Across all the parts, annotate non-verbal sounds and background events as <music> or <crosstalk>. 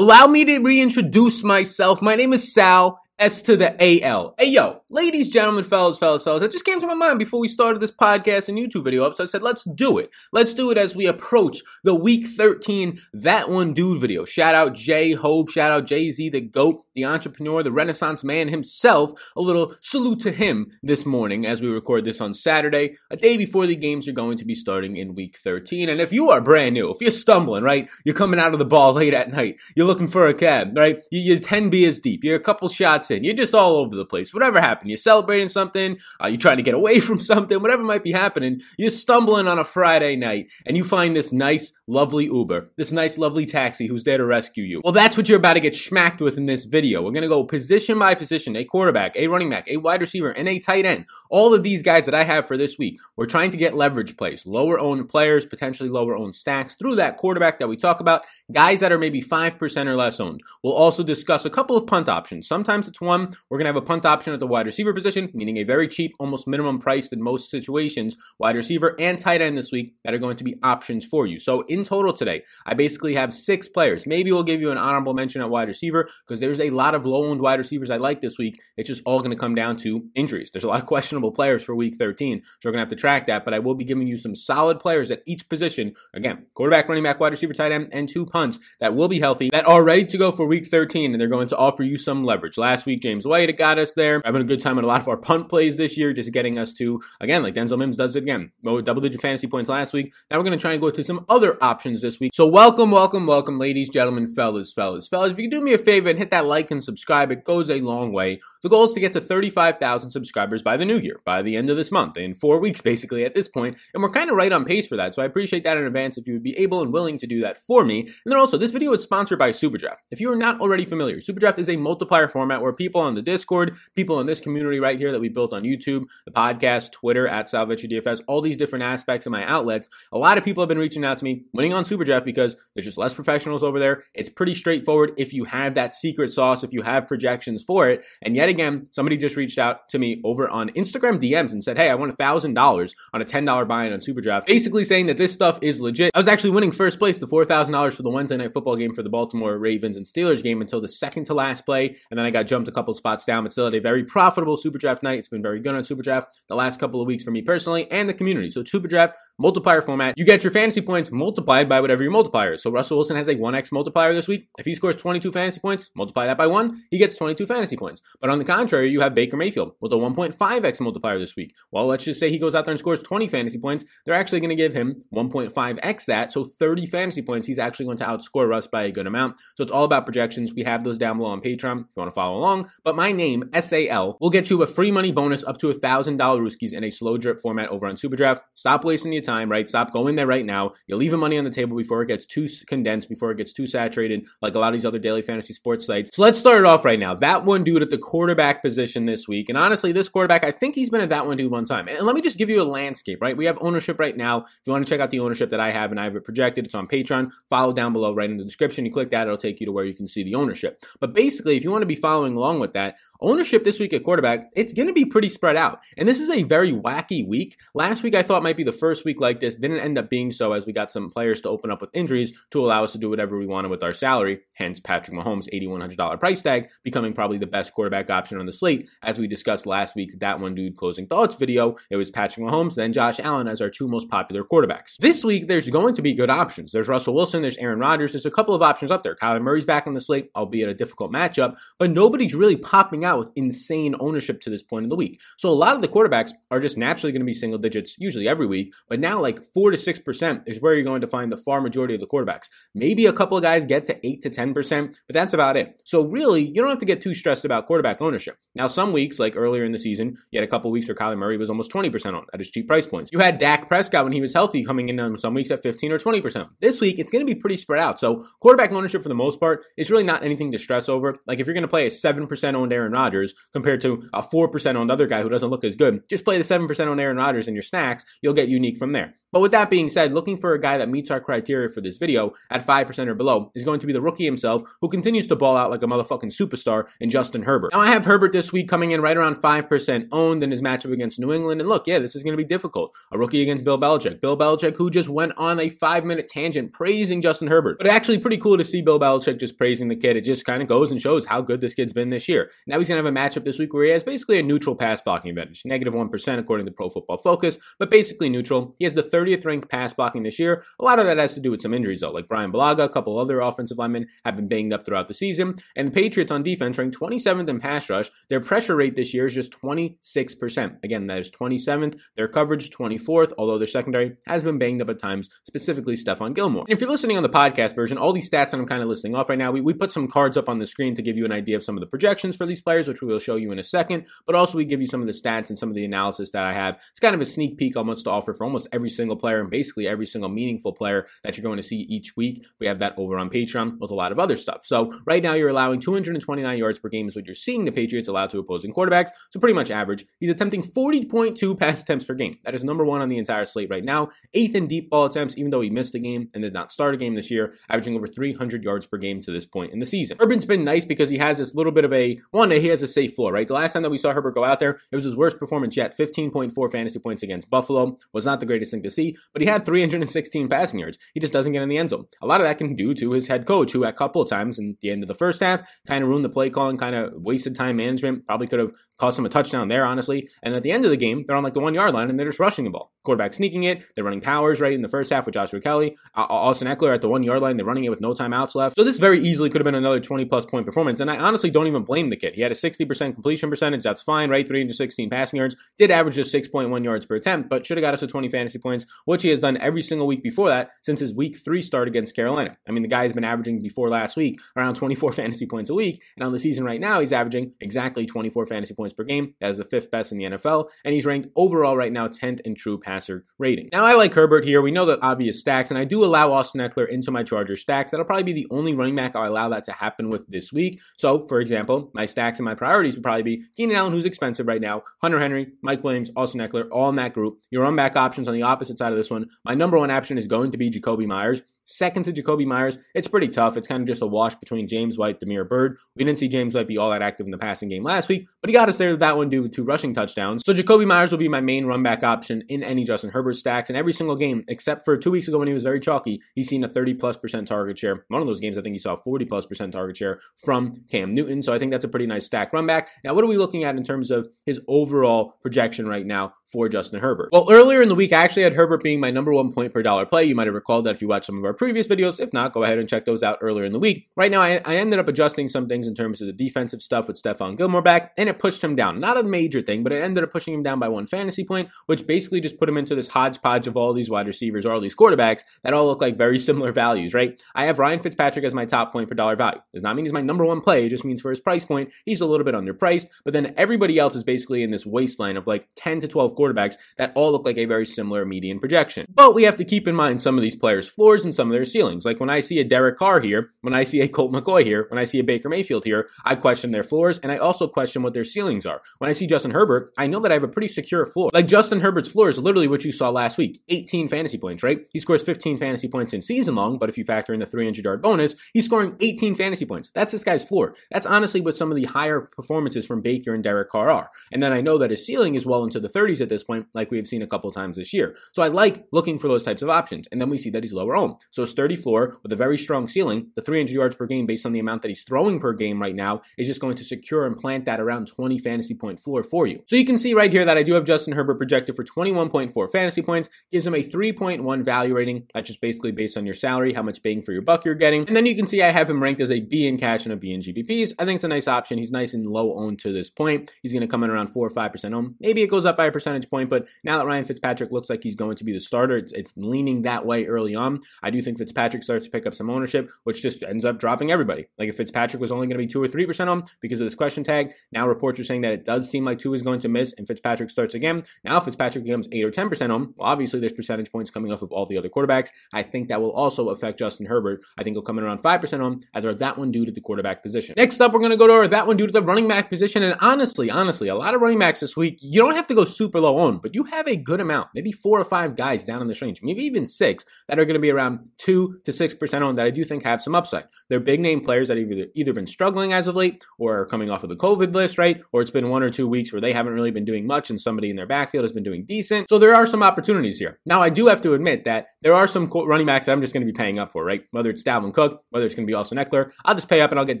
Allow me to reintroduce myself. My name is Sal, S to the AL. Hey yo, ladies, gentlemen, fellas, fellas, fellas. It just came to my mind before we started this podcast and YouTube video up. So I said, let's do it. Let's do it as we approach the week 13 That One Dude video. Shout out Jay Hope, shout out Jay Z, the GOAT, the entrepreneur, the Renaissance man himself. A little salute to him this morning as we record this on Saturday, a day before the games are going to be starting in week 13. And if you are brand new, if you're stumbling, right, you're coming out of the ball late at night, you're looking for a cab, right, you're 10 beers deep, you're a couple shots in. You're just all over the place. Whatever happened, you're celebrating something, uh, you're trying to get away <laughs> from something, whatever might be happening, you're stumbling on a Friday night and you find this nice, lovely Uber, this nice, lovely taxi who's there to rescue you. Well, that's what you're about to get smacked with in this video. We're going to go position by position, a quarterback, a running back, a wide receiver, and a tight end. All of these guys that I have for this week, we're trying to get leverage plays, lower owned players, potentially lower owned stacks through that quarterback that we talk about, guys that are maybe 5% or less owned. We'll also discuss a couple of punt options. Sometimes it's one, we're going to have a punt option at the wide receiver position, meaning a very cheap, almost minimum priced in most situations, wide receiver and tight end this week that are going to be options for you. So in total today, I basically have six players. Maybe we'll give you an honorable mention at wide receiver because there's a lot of low owned wide receivers I like this week. It's just all going to come down to injuries. There's a lot of <laughs> questionable players for week 13, so we're going to have to track that, but I will be giving you some solid players at each position. Again, quarterback, running back, wide receiver, tight end, and two punts that will be healthy, that are ready to go for week 13, and they're going to offer you some leverage. Last week, James White it got us there. Having a good time on a lot of our punt plays this year, just getting us to, again, like Denzel Mims does it again. Double digit fantasy points last week. Now we're going to try and go to some other options this week. So welcome, welcome, welcome, ladies, gentlemen, fellas, fellas, fellas. If you can do me a favor and hit that like and subscribe, it goes a long way. The goal is to get to 35,000 subscribers by the new year, by the end of this month, in four weeks basically at this point, and we're kind of right on pace for that. So I appreciate that in advance if you would be able and willing to do that for me. And then also, this video is sponsored by Superdraft. If you are not already familiar, Superdraft is a multiplier format where people on the Discord, people in this community right here that we built on YouTube, the podcast, Twitter, at SalVetri DFS, all these different aspects of my outlets, a lot of people have been reaching out to me, winning on Super Superdraft because there's just less professionals over there. It's pretty straightforward if you have that secret sauce, if you have projections for it. And yet again, somebody just reached out to me over on Instagram DMs and said, Hey, I won $1,000 on a $10 buy-in on Superdraft, basically saying that this stuff is legit. I was actually winning first place, the $4,000 for the Wednesday night football game for the Baltimore Ravens and Steelers game until the second to last play. And then I got jumped a couple spots down, but still had a very profitable Superdraft night. It's been very good on Super Draft the last couple of weeks for me personally and the community. So Super Draft multiplier format, you get your fantasy points multiplied by whatever your multiplier is. So Russell Wilson has a 1x multiplier this week. If he scores 22 fantasy points, multiply that by one, he gets 22 fantasy points. But on the contrary, you have Baker Mayfield with a 1.5x multiplier this week. Well, let's just say he goes out there and scores 20 fantasy points. They're actually going to give him 1.5x that. So 30 fantasy points. He's actually going to outscore Russ by a good amount. So it's all about projections. We have those down below on Patreon if you want to follow along. But my name, SAL, will get you a free money bonus up to a $1,000 Rooskies in a slow drip format over on Superdraft. Stop wasting your time, right? Stop going there right now. You're leaving money on the table before it gets too condensed, before it gets too saturated, like a lot of these other daily fantasy sports sites. So let's start it off right now. That one dude at the quarterback position this week. And honestly, this quarterback, I think he's been at that one dude one time. And let me just give you a landscape, right? We have ownership right now. If you want to check out the ownership that I have and I have it projected, it's on Patreon. Follow down below right in the description. You click that, it'll take you to where you can see the ownership. But basically, if you want to be following along with that, ownership this week at quarterback, it's going to be pretty spread out. And this is a very wacky week. Last week, I thought might be the first week like this. Didn't end up being so as we got some players to open up with injuries to allow us to do whatever we wanted with our salary. Hence, Patrick Mahomes' $8,100 price tag becoming probably the best quarterback option on the slate. As we discussed last week's That One Dude closing thoughts video, it was Patrick Mahomes, then Josh Allen as our two most popular quarterbacks. This week, there's going to be good options. There's Russell Wilson, there's Aaron Rodgers, there's a couple of options up there. Kyler Murray's back on the slate, albeit a difficult matchup, but nobody's really popping out with insane ownership to this point in the week. So a lot of the quarterbacks are just naturally going to be single digits, usually every week, but now like 4 to 6% is where you're going to find the far majority of the quarterbacks. Maybe a couple of guys get to 8 to 10%, but that's about it. So really, you don't have to get too stressed about quarterback ownership. Now, some weeks, like earlier in the season, you had a couple weeks where Kyler Murray was almost 20% on at his cheap price points. You had Dak Prescott when he was healthy coming in on some weeks at 15 or 20%. This week, it's going to be pretty spread out. So quarterback ownership for the most part is really not anything to stress over. Like if you're going to play a 7% owned Aaron Rodgers compared to a 4% on another guy who doesn't look as good. Just play the 7% on Aaron Rodgers in your stacks. You'll get unique from there. But with that being said, looking for a guy that meets our criteria for this video at 5% or below is going to be the rookie himself who continues to ball out like a motherfucking superstar in Justin Herbert. Now I have Herbert this week coming in right around 5% owned in his matchup against New England. And look, yeah, this is going to be difficult. A rookie against Bill Belichick. Bill Belichick who just went on a five minute tangent praising Justin Herbert. But actually pretty cool to see Bill Belichick just praising the kid. It just kind of goes and shows how good this kid's been this year. Now he's going to have a matchup this week where he has basically a neutral pass blocking advantage. Negative 1 according to Pro Football Focus, but basically neutral. He has the 30th ranked pass blocking this year. A lot of that has to do with some injuries, though. Like Brian Bulaga, a couple other offensive linemen have been banged up throughout the season. And the Patriots on defense ranked 27th in pass rush. Their pressure rate this year is just 26%. Again, that is 27th. Their coverage, 24th, although their secondary has been banged up at times, specifically Stephon Gilmore. And if you're listening on the podcast version, all these stats that I'm kind of listing off right now, we, we put some cards up on the screen to give you an idea of some of the projections for these players, which we will show you in a second. But also, we give you some of the stats and some of the analysis that I have. It's kind of a sneak peek almost to offer for almost every single player and basically every single meaningful player that you're going to see each week. We have that over on Patreon with a lot of other stuff. So right now you're allowing 229 yards per game is what you're seeing the Patriots allow to opposing quarterbacks. So pretty much average. He's attempting 40.2 <laughs> pass attempts per game. That is number one on the entire slate right now. Eighth in deep ball attempts, even though he missed a game and did not start a game this year, averaging over 300 yards per game to this point in the season. Herbert's been nice because he has this little bit of a one. He has a safe floor, right? The last time that we saw Herbert go out there, it was his worst performance yet. 15.4 fantasy points against Buffalo was not the greatest thing to see, but he had 316 passing yards. He just doesn't get in the end zone. A lot of that can do to his head coach, who a couple of times in the end of the first half kind of ruined the play calling, kind of wasted time management. Probably could have cost him a touchdown there, honestly. And at the end of the game, they're on like the one yard line and they're just rushing the ball. Quarterback sneaking it. They're running powers right in the first half with Joshua Kelley. Austin Ekeler at the one yard line. They're running it with no timeouts left. So this very easily could have been another 20 plus point performance. And I honestly don't even blame the kid. He had a 60% completion percentage. That's fine, right? 316 passing yards. Did average just 6.1 yards per attempt, but should have got us to 20 fantasy points, which he has done every single week before that since his week three start against Carolina. I mean, the guy has been averaging before last week around 24 <laughs> fantasy points a week. And on the season right now, he's averaging exactly 24 fantasy points per game. That is the fifth best in the NFL. And he's ranked overall right now 10th in true passer rating. Now, I like Herbert here. We know the obvious stacks, and I do allow Austin Ekeler into my Charger stacks. That'll probably be the only running back I'll allow that to happen with this week. So, for example, my stacks and my priorities would probably be Keenan Allen, who's expensive right now, Hunter Henry, Mike Williams, Austin Ekeler, all in that group. Your run back options on the opposite side of this one. My number one option is going to be Jakobi Meyers. Second to Jakobi Meyers, it's pretty tough. It's kind of just a wash between James White, Damiere Byrd. We didn't see James White be all that active in the passing game last week, but he got us there with that one due to two rushing touchdowns. So Jakobi Meyers will be my main run back option in any Justin Herbert stacks. And every single game, except for two weeks ago when he was very chalky, he's seen a 30 plus percent target share. One of those games, I think he saw 40 plus percent target share from Cam Newton. So I think that's a pretty nice stack run back. Now, what are we looking at in terms of his overall projection right now for Justin Herbert? Well, earlier in the week, I actually had Herbert being my number one point per dollar play. You might have recalled that if you watched some of our previous videos. If not, go ahead and check those out earlier in the week. Right now, I, I ended up adjusting some things in terms of the defensive stuff with Stephon Gilmore back, and it pushed him down. Not a major thing, but it ended up pushing him down by one fantasy point, which basically just put him into this hodgepodge of all these wide receivers or all these quarterbacks that all look like very similar values, right? I have Ryan Fitzpatrick as my top point per dollar value. Does not mean he's my number one play, it just means for his price point, he's a little bit underpriced, but then everybody else is basically in this waistline of like 10 to 12 quarterbacks that all look like a very similar median projection. But we have to keep in mind some of these players' floors and some of their ceilings. Like when I see a Derek Carr here, when I see a Colt McCoy here, when I see a Baker Mayfield here, I question their floors and I also question what their ceilings are. When I see Justin Herbert, I know that I have a pretty secure floor. Like Justin Herbert's floor is literally what you saw last week 18 fantasy points, right? He scores 15 fantasy points in season long, but if you factor in the 300 yard bonus, he's scoring 18 fantasy points. That's this guy's floor. That's honestly what some of the higher performances from Baker and Derek Carr are. And then I know that his ceiling is well into the 30s at this point, like we have seen a couple times this year. So I like looking for those types of options. And then we see that he's lower owned. So sturdy floor with a very strong ceiling, the 300 yards per game based on the amount that he's throwing per game right now is just going to secure and plant that around 20 fantasy point floor for you. So you can see right here that I do have Justin Herbert projected for 21.4 fantasy points, gives him a 3.1 value rating. That's just basically based on your salary, how much bang for your buck you're getting. And then you can see I have him ranked as a B in cash and a B in GPPs. I think it's a nice option. He's nice and low owned to this point. He's going to come in around 4 or 5% owned. Maybe it goes up by a percentage percentage point, but now that Ryan Fitzpatrick looks like he's going to be the starter, it's, it's leaning that way early on. I do think Fitzpatrick starts to pick up some ownership, which just ends up dropping everybody. Like if Fitzpatrick was only going to be Tua or three percent on because of this question tag, now reports are saying that it does seem like two is going to miss, and Fitzpatrick starts again. Now if Fitzpatrick becomes eight or ten percent on. Well, obviously there's percentage points coming off of all the other quarterbacks. I think that will also affect Justin Herbert. I think he'll come in around five percent on as our that one due to the quarterback position. Next up, we're going to go to our that one due to the running back position, and honestly, honestly, a lot of running backs this week. You don't have to go super low on, but you have a good amount, maybe four or five guys down in this range, maybe even six that are going to be around two to six percent on that I do think have some upside. They're big name players that have either, either been struggling as of late or are coming off of the COVID list, right? Or it's been one or two weeks where they haven't really been doing much and somebody in their backfield has been doing decent. So there are some opportunities here. Now, I do have to admit that there are some running backs that I'm just going to be paying up for, right? Whether it's Dalvin Cook, whether it's going to be Austin Ekeler, I'll just pay up and I'll get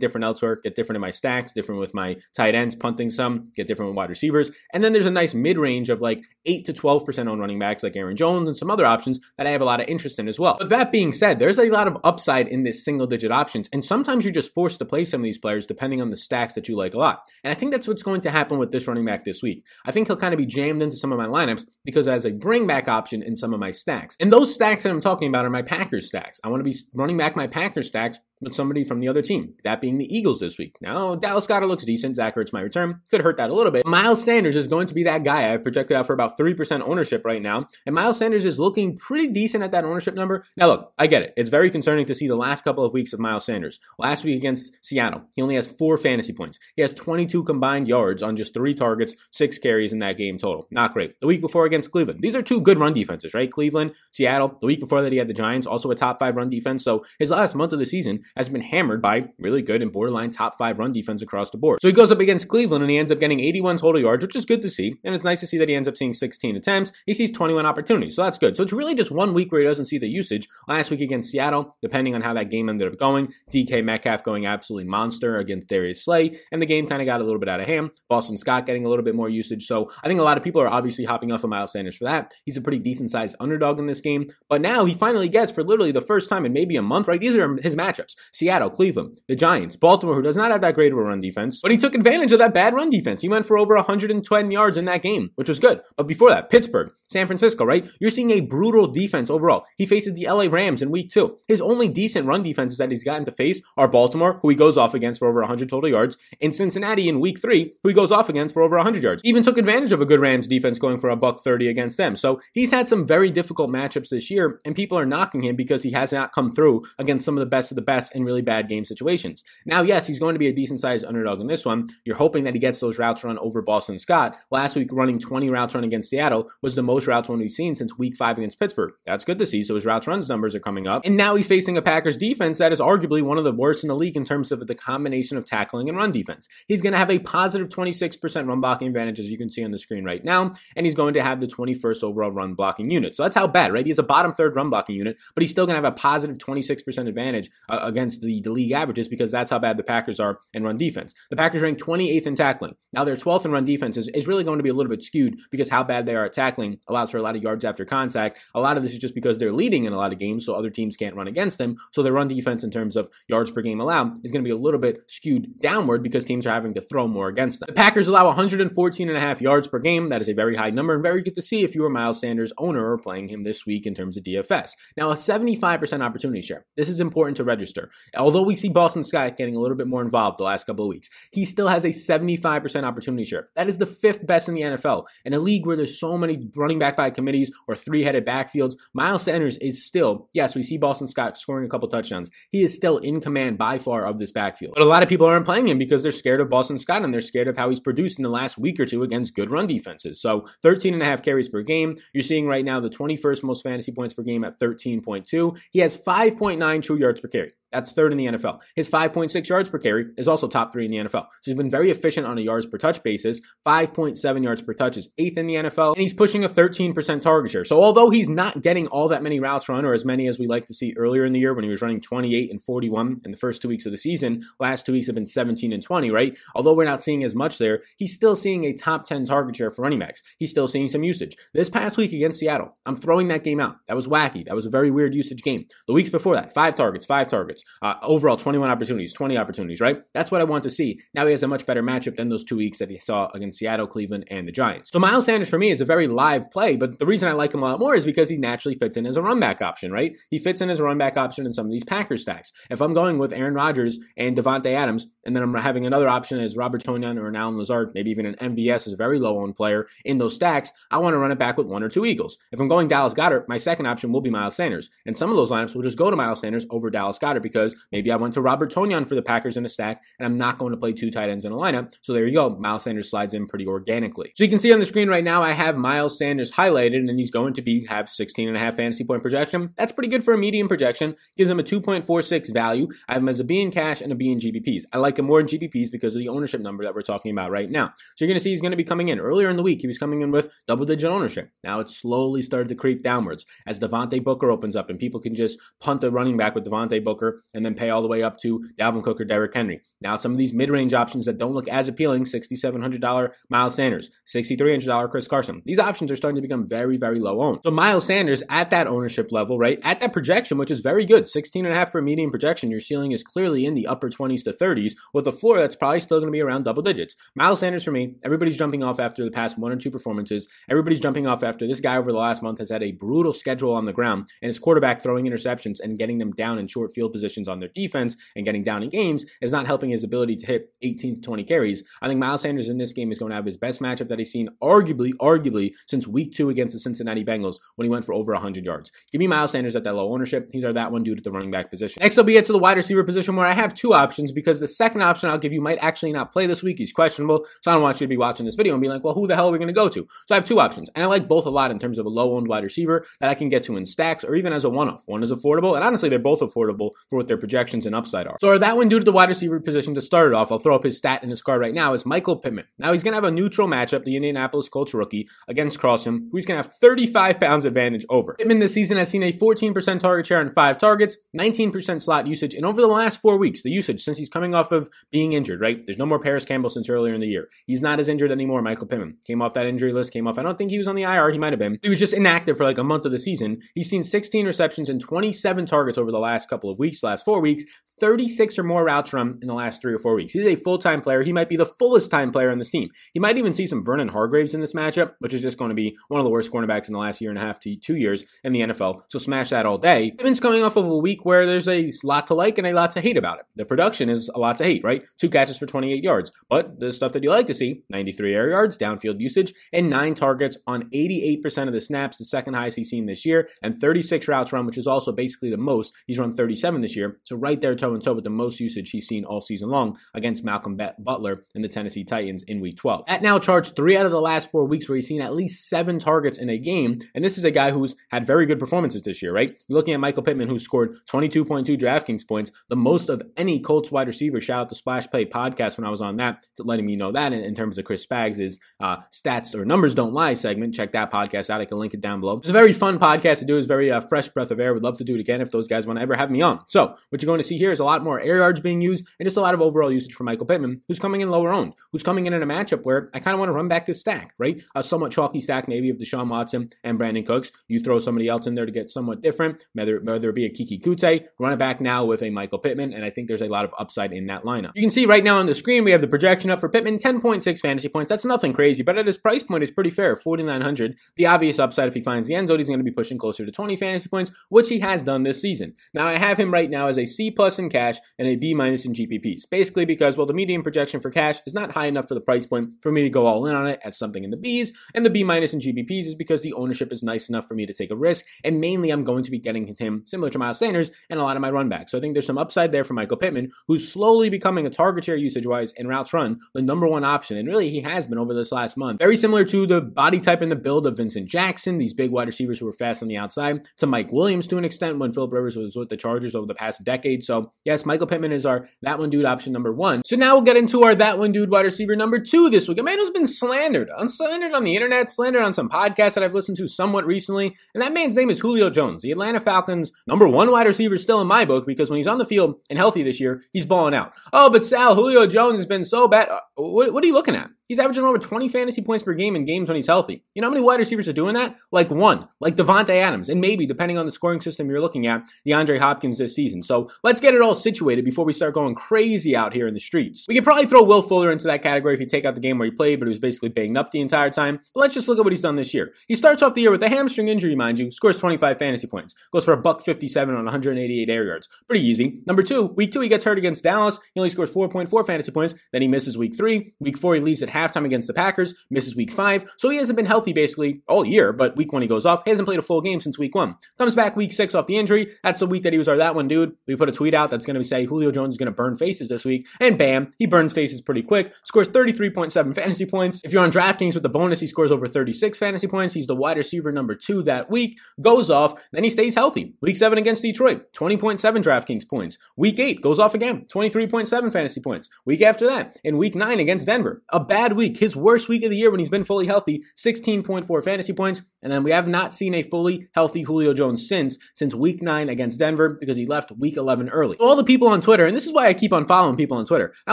different elsewhere, get different in my stacks, different with my tight ends, punting some, get different with wide receivers. And then there's a nice mid range of like 8 to 12% on running backs like Aaron Jones and some other options that I have a lot of interest in as well. But that being said, there's a lot of upside in this single digit options. And sometimes you're just forced to play some of these players depending on the stacks that you like a lot. And I think that's what's going to happen with this running back this week. I think he'll kind of be jammed into some of my lineups because as a bring back option in some of my stacks. And those stacks that I'm talking about are my Packers stacks. I want to be running back my Packers stacks with somebody from the other team, that being the Eagles this week. Now, Dallas Goedert looks decent. Zach Ertz my return. Could hurt that a little bit. Miles Sanders is going to be that guy. I projected out for about 3% ownership right now. And Miles Sanders is looking pretty decent at that ownership number. Now, look, I get it. It's very concerning to see the last couple of weeks of Miles Sanders. Last week against Seattle, he only has four fantasy points. He has 22 combined yards on just three targets, six carries in that game total. Not great. The week before against Cleveland, these are two good run defenses, right? Cleveland, Seattle. The week before that, he had the Giants, also a top five run defense. So his last month of the season has been hammered by really good and borderline top five run defense across the board. So he goes up against Cleveland and he ends up getting 81 total yards, which is good to see. And it's nice to see that he ends up seeing 16 attempts. He sees 21 opportunities. So that's good. So it's really just one week where he doesn't see the usage. Last week against Seattle, depending on how that game ended up going, DK Metcalf going absolutely monster against Darius Slay. And the game kind of got a little bit out of hand. Boston Scott getting a little bit more usage. So I think a lot of people are obviously hopping off of Miles Sanders for that. He's a pretty decent sized underdog in this game. But now he finally gets for literally the first time in maybe a month, right? These are his matchups Seattle, Cleveland, the Giants, Baltimore, who does not have that great of a run defense, but he took advantage of that bad run defense. He went for over 110 yards in that game, which was good. But before that, Pittsburgh, San Francisco, right? You're seeing a brutal defense overall. He faces the LA Rams in week two. His only decent run defenses that he's gotten to face are Baltimore, who he goes off against for over 100 total yards, and Cincinnati in week three, who he goes off against for over 100 yards. Even took advantage of a good Rams defense going for a buck 30 against them. So he's had some very difficult matchups this year, and people are knocking him because he has not come through against some of the best of the best in really bad game situations. Now, yes, he's going to be a decent sized underdog in this one. You're hoping that he gets those routes run over Boston Scott. Last week, running 20 routes run against Seattle was the most routes run we've seen since week five against Pittsburgh. That's good to see. So his routes runs numbers are coming up. And now he's facing a Packers defense that is arguably one of the worst in the league in terms of the combination of tackling and run defense. He's going to have a positive 26% run blocking advantage, as you can see on the screen right now. And he's going to have the 21st overall run blocking unit. So that's how bad, right? He's a bottom third run blocking unit, but he's still going to have a positive 26% advantage uh, against the, the league averages because that's how bad the Packers are in run defense. The Packers rank 28th in tackling. Now their 12th in run defense is, is really going to be a little bit skewed because how bad they are at tackling allows for a lot of yards after contact. A lot of this is just because they're leading in a lot of games, so other teams can't run against them. So their run defense in terms of yards per game allowed is going to be a little bit skewed downward because teams are having to throw more against them. The Packers allow 114 and a half yards per game. That is a very high number and very good to see if you were Miles Sanders owner or playing him this week in terms of DFS. Now a 75% opportunity share. This is important to register. Although we see Boston Scott getting a little bit more involved the last couple of weeks, he still has a 75% opportunity share. That is the fifth best in the NFL. In a league where there's so many running back by committees or three-headed backfields, Miles Sanders is still, yes, we see Boston Scott scoring a couple touchdowns. He is still in command by far of this backfield. But a lot of people aren't playing him because they're scared of Boston Scott and they're scared of how he's produced in the last week or two against good run defenses. So 13 and a half carries per game. You're seeing right now the 21st most fantasy points per game at 13.2. He has 5.9 true yards per carry. That's third in the NFL. His 5.6 yards per carry is also top three in the NFL. So he's been very efficient on a yards per touch basis. 5.7 yards per touch is eighth in the NFL. And he's pushing a 13% target share. So although he's not getting all that many routes run or as many as we like to see earlier in the year when he was running 28 and 41 in the first two weeks of the season, last two weeks have been 17 and 20, right? Although we're not seeing as much there, he's still seeing a top 10 target share for running backs. He's still seeing some usage. This past week against Seattle, I'm throwing that game out. That was wacky. That was a very weird usage game. The weeks before that, five targets, five targets. Targets. Uh, overall, 21 opportunities, 20 opportunities, right? That's what I want to see. Now he has a much better matchup than those two weeks that he saw against Seattle, Cleveland, and the Giants. So Miles Sanders for me is a very live play, but the reason I like him a lot more is because he naturally fits in as a run back option, right? He fits in as a run back option in some of these Packers stacks. If I'm going with Aaron Rodgers and Davante Adams, and then I'm having another option as Robert Tonyan or an Allen Lazard, maybe even an MVS is a very low owned player in those stacks, I want to run it back with one or two Eagles. If I'm going Dallas Goedert, my second option will be Miles Sanders. And some of those lineups will just go to Miles Sanders over Dallas Goedert because maybe I went to Robert Tonyan for the Packers in a stack and I'm not going to play two tight ends in a lineup. So there you go. Miles Sanders slides in pretty organically. So you can see on the screen right now, I have Miles Sanders highlighted and he's going to be have 16 and a half fantasy point projection. That's pretty good for a medium projection. Gives him a 2.46 value. I have him as a B in cash and a B in GPPs. I like him more in GPPs because of the ownership number that we're talking about right now. So you're going to see he's going to be coming in. Earlier in the week, he was coming in with double digit ownership. Now it's slowly started to creep downwards as Devontae Booker opens up and people can just punt the running back with Devontae Booker and then pay all the way up to Dalvin Cook or Derrick Henry. Now, some of these mid range options that don't look as appealing $6,700 Miles Sanders, $6,300 Chris Carson. These options are starting to become very, very low owned. So, Miles Sanders at that ownership level, right? At that projection, which is very good 16.5 for a half for a median projection, your ceiling is clearly in the upper 20s to 30s with a floor that's probably still going to be around double digits. Miles Sanders for me, everybody's jumping off after the past one or two performances. Everybody's jumping off after this guy over the last month has had a brutal schedule on the ground and his quarterback throwing interceptions and getting them down in short field positions on their defense and getting down in games is not helping his ability to hit 18 to 20 carries. I think Miles Sanders in this game is going to have his best matchup that he's seen, arguably, arguably, since week two against the Cincinnati Bengals when he went for over 100 yards. Give me Miles Sanders at that low ownership. He's our that one dude at the running back position. Next, I'll be get to the wide receiver position where I have two options because the second option I'll give you might actually not play this week. He's questionable. So I don't want you to be watching this video and be like, well, who the hell are we going to go to? So I have two options. And I like both a lot in terms of a low owned wide receiver that I can get to in stacks or even as a one off. One is affordable. And honestly, they're both affordable for what their projections and upside are. So are that one due to the wide receiver position to start it off, I'll throw up his stat in his card right now is Michael Pittman. Now he's going to have a neutral matchup, the Indianapolis Colts rookie against Carlson, who he's going to have 35 pounds advantage over. Pittman this season has seen a 14% target share on five targets, 19% slot usage, and over the last four weeks, the usage since he's coming off of being injured, right? There's no more Parris Campbell since earlier in the year. He's not as injured anymore, Michael Pittman. Came off that injury list, came off, I don't think he was on the IR, he might have been. He was just inactive for like a month of the season. He's seen 16 receptions and 27 targets over the last couple of weeks, last four weeks, 36 or more routes run in the last three or four weeks. He's a full time player. He might be the fullest time player on this team. He might even see some Vernon Hargreaves in this matchup, which is just going to be one of the worst cornerbacks in the last year and a half to two years in the NFL. So smash that all day. Pittman's coming off of a week where there's a lot to like and a lot to hate about it. The production is a lot to hate, right? Two catches for 28 yards. But the stuff that you like to see 93 air yards, downfield usage, and nine targets on 88% of the snaps, the second highest he's seen this year, and 36 routes run, which is also basically the most. He's run 37 this year. So right there, toe and toe with the most usage he's seen all season long against Malcolm Butler and the Tennessee Titans in week 12. That now charged three out of the last four weeks where he's seen at least seven targets in a game. And this is a guy who's had very good performances this year, right? You're looking at Michael Pittman, who scored 22.2 DraftKings points, the most of any Colts wide receiver. Shout out to Splash Play podcast when I was on that, letting me know that in, in terms of Chris Spags' uh, stats or numbers don't lie segment. Check that podcast out. I can link it down below. It's a very fun podcast to do. It's very uh, fresh breath of air. Would love to do it again if those guys want to ever have me on. So what you're going to see here is a lot more air yards being used and just a lot of overall usage for Michael Pittman, who's coming in lower owned, who's coming in in a matchup where I kind of want to run back this stack, right? A somewhat chalky stack maybe of Deshaun Watson and Brandin Cooks. You throw somebody else in there to get somewhat different, whether, whether it be a Keke Coutee, run it back now with a Michael Pittman, and I think there's a lot of upside in that lineup. You can see right now on the screen, we have the projection up for Pittman, 10.6 fantasy points. That's nothing crazy, but at his price point, it's pretty fair, 4,900. The obvious upside if he finds the end zone, he's going to be pushing closer to 20 fantasy points, which he has done this season. Now, I have him right now as a C plus in cash and a B minus in GPPs. Basically because, well, the median projection for cash is not high enough for the price point for me to go all in on it as something in the Bs, and the B minus in GPPs is because the ownership is nice enough for me to take a risk, and mainly I'm going to be getting him similar to Miles Sanders and a lot of my run backs. So I think there's some upside there for Michael Pittman, who's slowly becoming a target share usage wise and routes run the number one option, and really he has been over this last month. Very similar to the body type and the build of Vincent Jackson, these big wide receivers who were fast on the outside, to Mike Williams to an extent when Philip Rivers was with the Chargers over the past decade. So yes, Michael Pittman is our that one dude option number one. So now we'll get into our that one dude wide receiver number two this week. A man who's been slandered, unslandered on the internet, slandered on some podcasts that I've listened to somewhat recently, and that man's name is Julio Jones, the Atlanta Falcons' number one wide receiver still in my book because when he's on the field and healthy this year, he's balling out. Oh, but Sal, Julio Jones has been so bad. Uh, what, what are you looking at? He's averaging over 20 fantasy points per game in games when he's healthy. You know how many wide receivers are doing that? Like one, like Davante Adams, and maybe, depending on the scoring system you're looking at, DeAndre Hopkins this season. So let's get it all situated before we start going crazy out here in the streets. We could probably throw Will Fuller into that category if you take out the game where he played, but he was basically banged up the entire time. But let's just look at what he's done this year. He starts off the year with a hamstring injury, mind you, scores 25 fantasy points, goes for a buck 57 on 188 air yards. Pretty easy. Number two, week two, he gets hurt against Dallas. He only scores 4.4 fantasy points. Then he misses week three. Week four, he leaves at halftime against the Packers, misses week five. So he hasn't been healthy basically all year, but week one he goes off. He hasn't played a full game since week one. Comes back week six off the injury. That's the week that he was our that one dude. We put a tweet out that's going to say Julio Jones is going to burn faces this week. And bam, he burns faces pretty quick. Scores 33.7 fantasy points. If you're on DraftKings with the bonus, he scores over 36 fantasy points. He's the wide receiver number two that week. Goes off. Then he stays healthy. Week seven against Detroit, 20.7 DraftKings points. Week eight goes off again, 23.7 fantasy points. Week after that, in week nine against Denver, a bad week, his worst week of the year when he's been fully healthy, 16.4 fantasy points. And then we have not seen a fully healthy Julio Jones since, since week nine against Denver because he left week 11 early. All the people on Twitter, and this is why I keep on following people on Twitter. I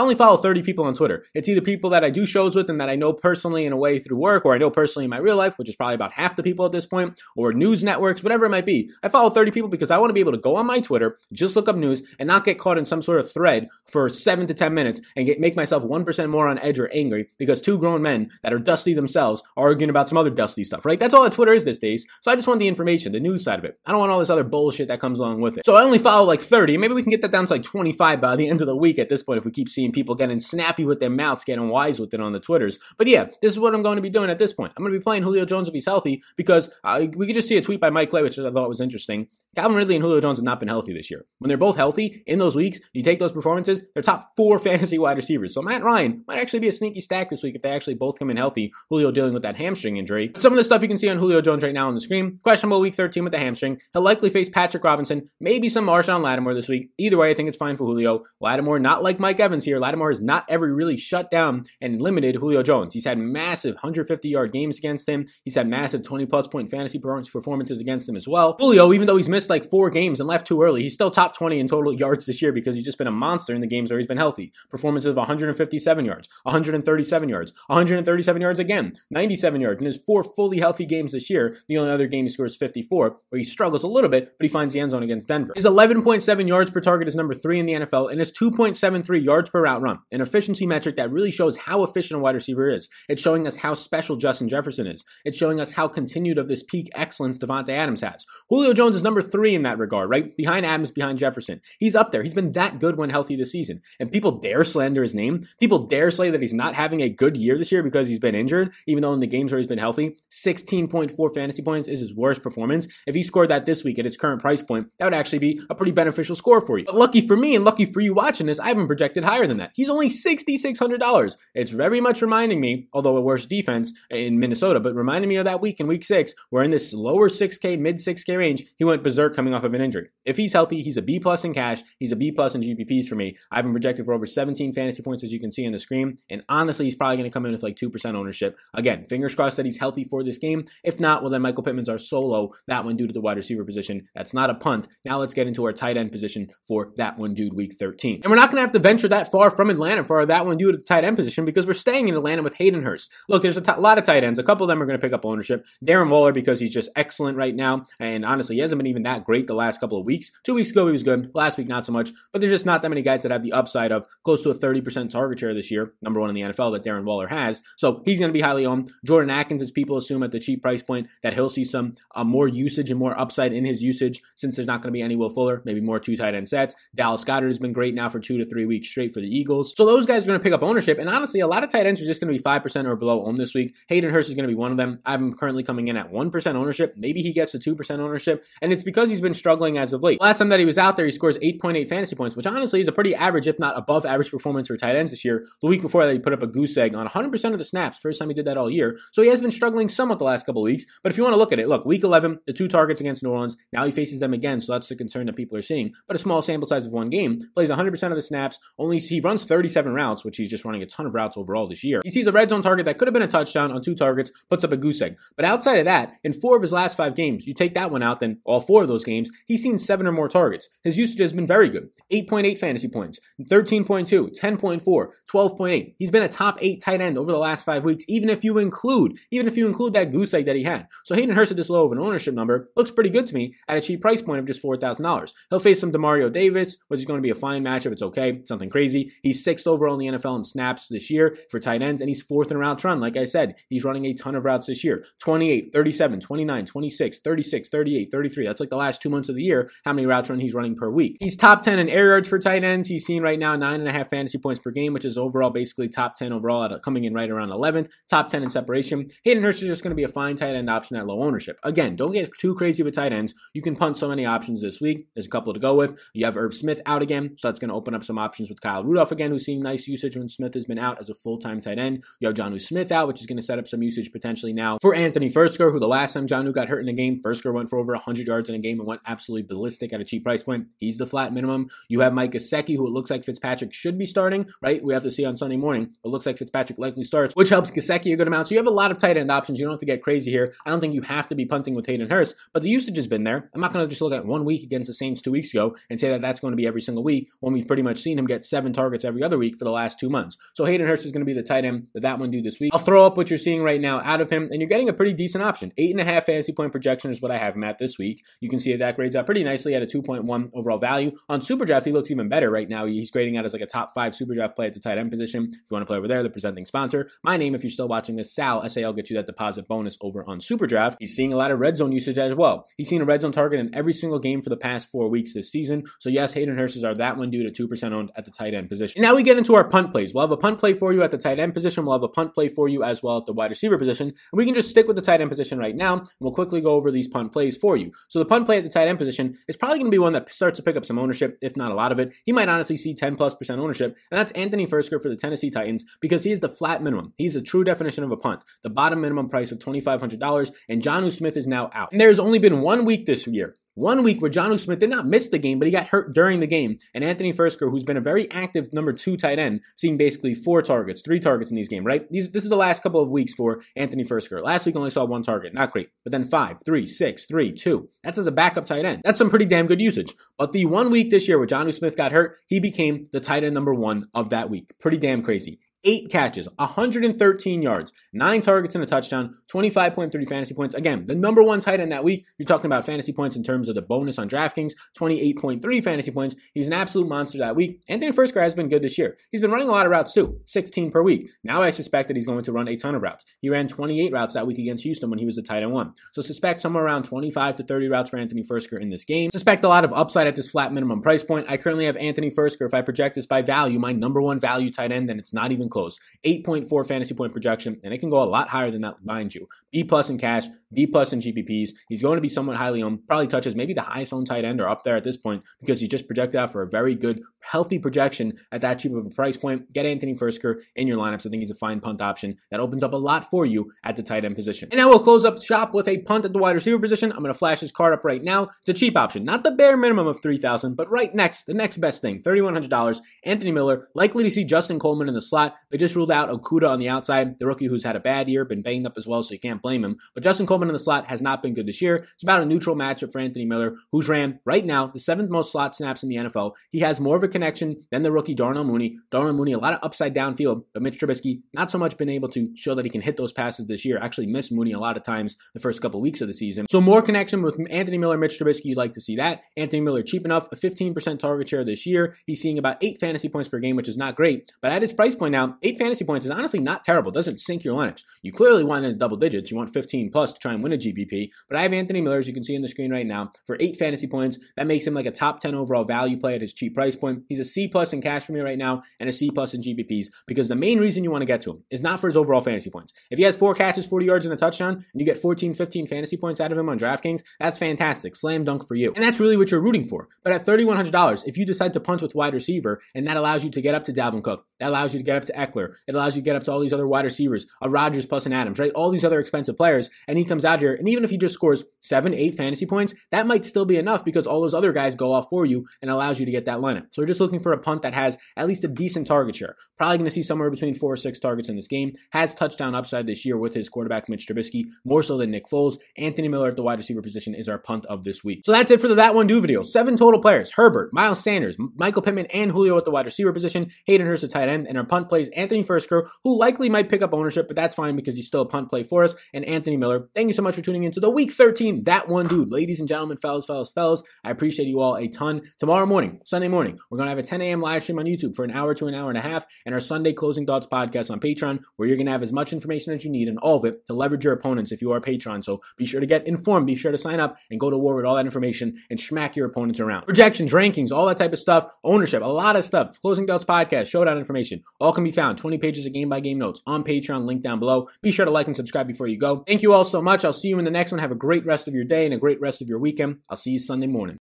only follow 30 people on Twitter. It's either people that I do shows with and that I know personally in a way through work, or I know personally in my real life, which is probably about half the people at this point, or news networks, whatever it might be. I follow 30 people because I want to be able to go on my Twitter, just look up news, and not get caught in some sort of thread for seven to 10 minutes and get, make myself 1% more on edge or angry because two grown men that are dusty themselves are arguing about some other dusty stuff, right? That's all that Twitter is these days. So I just want the information, the news side of it. I don't want all this other bullshit that comes along with it. So I only follow like 30. Maybe we can get that down to like 25 by the end of the week at this point if we keep seeing people getting snappy with their mouths, getting wise with it on the Twitters. But yeah, this is what I'm going to be doing at this point. I'm going to be playing Julio Jones if he's healthy because we could just see a tweet by Mike Clay, which I thought was interesting. Calvin Ridley and Julio Jones have not been healthy this year. When they're both healthy in those weeks, you take those performances, they're top four <laughs> fantasy wide receivers. So Matt Ryan might actually be a sneaky stack this week if they actually both come in healthy. Julio dealing with that hamstring injury. Some of the stuff you can see on Julio Jones right now on the screen. Questionable week 13 with the hamstring. He'll likely face Patrick Robinson, maybe some Marshon Lattimore this week. Either way, I think it's fine for Julio. Lattimore, not like Mike Evans here. Lattimore has not ever really shut down and limited Julio Jones. He's had massive 150 yard games against him. He's had massive 20 plus point fantasy performances against him as well. Julio, even though he's missed like four games and left too early, he's still top 20 in total yards this year because he's just been a monster in the games where he's been healthy. Performances of 157 yards, 137 yards, 137 yards again, 97 yards in his four fully healthy games this year. The only other game he scores 54, where he struggles a little bit, but he finds the end zone against Denver. His 11.7 yards per target is number three in the NFL, and his 2.73 yards per route run, an efficiency metric that really shows how efficient a wide receiver is. It's showing us how special Justin Jefferson is. It's showing us how continued of this peak excellence Davante Adams has. Julio Jones is number three in that regard, right? Behind Adams, behind Jefferson. He's up there. He's been that good when healthy this season. And people dare slander his name. People dare say that he's not having a good year this year because he's been injured, even though in the games where he's been healthy, 16.4 fantasy points is his worst performance. If he scored that this week at his current price point, that would actually be a pretty beneficial score for you. But lucky for me and lucky for you watching this, I haven't projected higher than that. He's only $6,600. It's very much reminding me, although a worse defense in Minnesota, but reminding me of that week in week six, where in this lower 6K, mid 6K range, he went berserk coming off of an injury. If he's healthy, he's a B plus in cash. He's a B plus in GPPs for me. I've been projected for over 17 fantasy points, as you can see on the screen. And honestly, he's probably going to come in with like 2% ownership. Again, fingers crossed that he's healthy for this game. If not, well, then Michael Pittman's our solo. That one due to the wide receiver position. That's not a punt. Now let's get into our tight end position for that one dude week 13. And we're not going to have to venture that far from Atlanta for that one dude at the tight end position because we're staying in Atlanta with Hayden Hurst. Look, there's a t- lot of tight ends. A couple of them are going to pick up ownership. Darren Waller because he's just excellent right now. And honestly, he hasn't been even that great the last couple of weeks. Two weeks ago, he was good. Last week, not so much. But there's just not that many guys that have the upside of close to a 30% target share this year, number one in the NFL that Darren Waller has. So he's going to be highly owned. Jordan Akins, as people assume at the cheap price point, that he'll see some uh, more usage and more upside in his usage since there's not going to be any Will Fuller, maybe more two tight end sets. Dallas Goedert has been great now for two to three weeks straight for the Eagles. So those guys are going to pick up ownership. And honestly, a lot of tight ends are just going to be 5% or below owned this week. Hayden Hurst is going to be one of them. I have him currently coming in at 1% ownership. Maybe he gets to 2% ownership. And it's because he's been struggling as of late. Last time that he was out there, he scores 8.8 fantasy points, which honestly is a pretty average, if not above average performance for tight ends this year. The week before that, he put up a goose on 100% of the snaps. First time he did that all year. So he has been struggling somewhat the last couple weeks. But if you want to look at it, look, week 11, the two targets against New Orleans. Now he faces them again. So that's the concern that people are seeing. But a small sample size of one game. Plays 100% of the snaps. Only he runs 37 routes, which he's just running a ton of routes overall this year. He sees a red zone target that could have been a touchdown on two targets, puts up a goose egg. But outside of that, in four of his last five games, you take that one out, then all four of those games, he's seen seven or more targets. His usage has been very good. 8.8 fantasy points, 13.2, 10.4, 12.8. He's been a top eight eight tight end over the last five weeks, even if you include, even if you include that goose egg that he had. So Hayden Hurst at this low of an ownership number looks pretty good to me at a cheap price point of just $4,000. He'll face some Demario Davis, which is going to be a fine matchup. It's okay. Something crazy. He's sixth overall in the NFL in snaps this year for tight ends, and he's fourth in routes run. Like I said, he's running a ton of routes this year 28, 37, 29, 26, 36, 38, 33. That's like the last two months of the year, how many routes run he's running per week. He's top 10 in air yards for tight ends. He's seen right now nine and a half fantasy points per game, which is overall basically top 10 overall, at, coming in right around 11th, top 10 in separation. Hayden Hurst is just going to be a fine tight end option at low ownership. Again, don't get too crazy with tight ends. You can punt so many options this week. There's a couple to go with. You have Irv Smith out again, so that's going to open up some options with Kyle Rudolph again, who's seeing nice usage when Smith has been out as a full time tight end. You have Jonnu Smith out, which is going to set up some usage potentially now for Anthony Firkser, who the last time Jonnu got hurt in a game, Firkser went for over 100 yards in a game and went absolutely ballistic at a cheap price point. He's the flat minimum. You have Mike Gesicki, who it looks like Fitzpatrick should be starting, right? We have to see on Sunday morning. It looks like Fitzpatrick likely starts, which helps Gesicki a good amount. So you have a lot of tight end options. You don't have to get crazy here. I don't think you have to be punting with Hayden Hurst, but the usage has been there. I'm not going to just look at one week against the Saints two weeks ago and say that that's going to be every single week when we've pretty much seen him get seven targets every other week for the last two months. So Hayden Hurst is going to be the tight end that that one do this week. I'll throw up what you're seeing right now out of him, and you're getting a pretty decent option. Eight and a half fantasy point projection is what I have him at this week. You can see that, that grades out pretty nicely at a 2.1 overall value. On Super Draft, he looks even better right now. He's grading out as like a top five Super Draft play at the tight end position. If you want to play over there, the presenting sponsor. My name, if you're still watching this, Sal, SAL, get you that deposit bonus over on Superdraft. He's seeing a lot of red zone usage as well. He's seen a red zone target in every single game for the past four weeks this season. So yes, Hayden Hurst are that one due to 2% owned at the tight end position. And now we get into our punt plays. We'll have a punt play for you at the tight end position. We'll have a punt play for you as well at the wide receiver position. And we can just stick with the tight end position right now. And we'll quickly go over these punt plays for you. So the punt play at the tight end position is probably going to be one that starts to pick up some ownership, if not a lot of it. He might honestly see 10 plus percent ownership. And that's Anthony Firkser for the Tennessee Titans because he is the flat minimum. He's a true definition of a punt. The bottom minimum price of $2,500. And Jonnu Smith is now out. And there's only been one week this year one week where Jonnu Smith did not miss the game, but he got hurt during the game. And Anthony Firkser, who's been a very active number two tight end, seeing basically four targets, three targets in these games, right? These, this is the last couple of weeks for Anthony Firkser. Last week only saw one target. Not great. But then five, three, six, three, two. That's as a backup tight end. That's some pretty damn good usage. But the one week this year where Jonnu Smith got hurt, he became the tight end number one of that week. Pretty damn crazy eight catches, 113 yards, nine targets and a touchdown, 25.3 fantasy points. Again, the number one tight end that week. You're talking about fantasy points in terms of the bonus on DraftKings, 28.3 fantasy points. He's an absolute monster that week. Anthony Firkser has been good this year. He's been running a lot of routes too, 16 per week. Now I suspect that he's going to run a ton of routes. He ran 28 routes that week against Houston when he was a tight end one. So suspect somewhere around 25 to 30 routes for Anthony Firkser in this game. Suspect a lot of upside at this flat minimum price point. I currently have Anthony Firkser. If I project this by value, my number one value tight end, then it's not even close. 8.4 fantasy point projection, and it can go a lot higher than that, mind you. B plus in cash, B plus in GPPs. He's going to be somewhat highly owned, probably touches maybe the highest owned tight end or up there at this point because he's just projected out for a very good, healthy projection at that cheap of a price point. Get Anthony Firkser in your lineups. I think he's a fine punt option that opens up a lot for you at the tight end position. And now we'll close up shop with a punt at the wide receiver position. I'm going to flash his card up right now. It's a cheap option, not the bare minimum of 3000 but right next, the next best thing, $3,100. Anthony Miller, likely to see Justin Coleman in the slot. They just ruled out Okudah on the outside, the rookie who's had a bad year, been banged up as well, so you can't blame him. But Justin Coleman in the slot has not been good this year. It's about a neutral matchup for Anthony Miller, who's ran right now the seventh most slot snaps in the NFL. He has more of a connection than the rookie Darnell Mooney. Darnell Mooney, a lot of upside downfield, but Mitch Trubisky not so much been able to show that he can hit those passes this year. Actually missed Mooney a lot of times the first couple weeks of the season. So more connection with Anthony Miller, Mitch Trubisky. You'd like to see that. Anthony Miller cheap enough, a 15% target share this year. He's seeing about eight fantasy points per game, which is not great. But at his price point now, Um, eight fantasy points is honestly not terrible. It doesn't sink your lineups. You clearly want in double digits. You want 15 plus to try and win a GPP. But I have Anthony Miller, as you can see on the screen right now, for eight fantasy points. That makes him like a top 10 overall value play at his cheap price point. He's a C plus in cash for me right now and a C plus in GPPs because the main reason you want to get to him is not for his overall fantasy points. If he has four catches, 40 yards, and a touchdown, and you get 14, 15 fantasy points out of him on DraftKings, that's fantastic. Slam dunk for you. And that's really what you're rooting for. But at $3,100, if you decide to punt with wide receiver and that allows you to get up to Dalvin Cook, that allows you to get up to Ekeler, it allows you to get up to all these other wide receivers, a Rodgers plus an Adams, right? All these other expensive players, and he comes out here, and even if he just scores seven, eight fantasy points, that might still be enough because all those other guys go off for you and allows you to get that lineup. So we're just looking for a punt that has at least a decent target share. Probably going to see somewhere between four or six targets in this game. Has touchdown upside this year with his quarterback Mitch Trubisky, more so than Nick Foles. Anthony Miller at the wide receiver position is our punt of this week. So that's it for the That One Do video. Seven total players: Herbert, Miles Sanders, Michael Pittman, and Julio at the wide receiver position. Hayden Hurst at tight end, and our punt plays is Anthony Firkser, who likely might pick up ownership, but that's fine because he's still a punt play for us, and Anthony Miller. Thank you so much for tuning in to the Week 13 That One Dude. Ladies and gentlemen, fellas, fellas, fellas, I appreciate you all a ton. Tomorrow morning, Sunday morning, we're going to have a 10 a.m. live stream on YouTube for an hour to an hour and a half, and our Sunday Closing Thoughts podcast on Patreon, where you're going to have as much information as you need and all of it to leverage your opponents if you are a patron. So be sure to get informed, be sure to sign up, and go to war with all that information and smack your opponents around. Projections, rankings, all that type of stuff, ownership, a lot of stuff. Closing Thoughts podcast, showdown information, all can be found. 20 pages of game by game notes on Patreon, link down below. Be sure to like and subscribe before you go. Thank you all so much. I'll see you in the next one. Have a great rest of your day and a great rest of your weekend. I'll see you Sunday morning.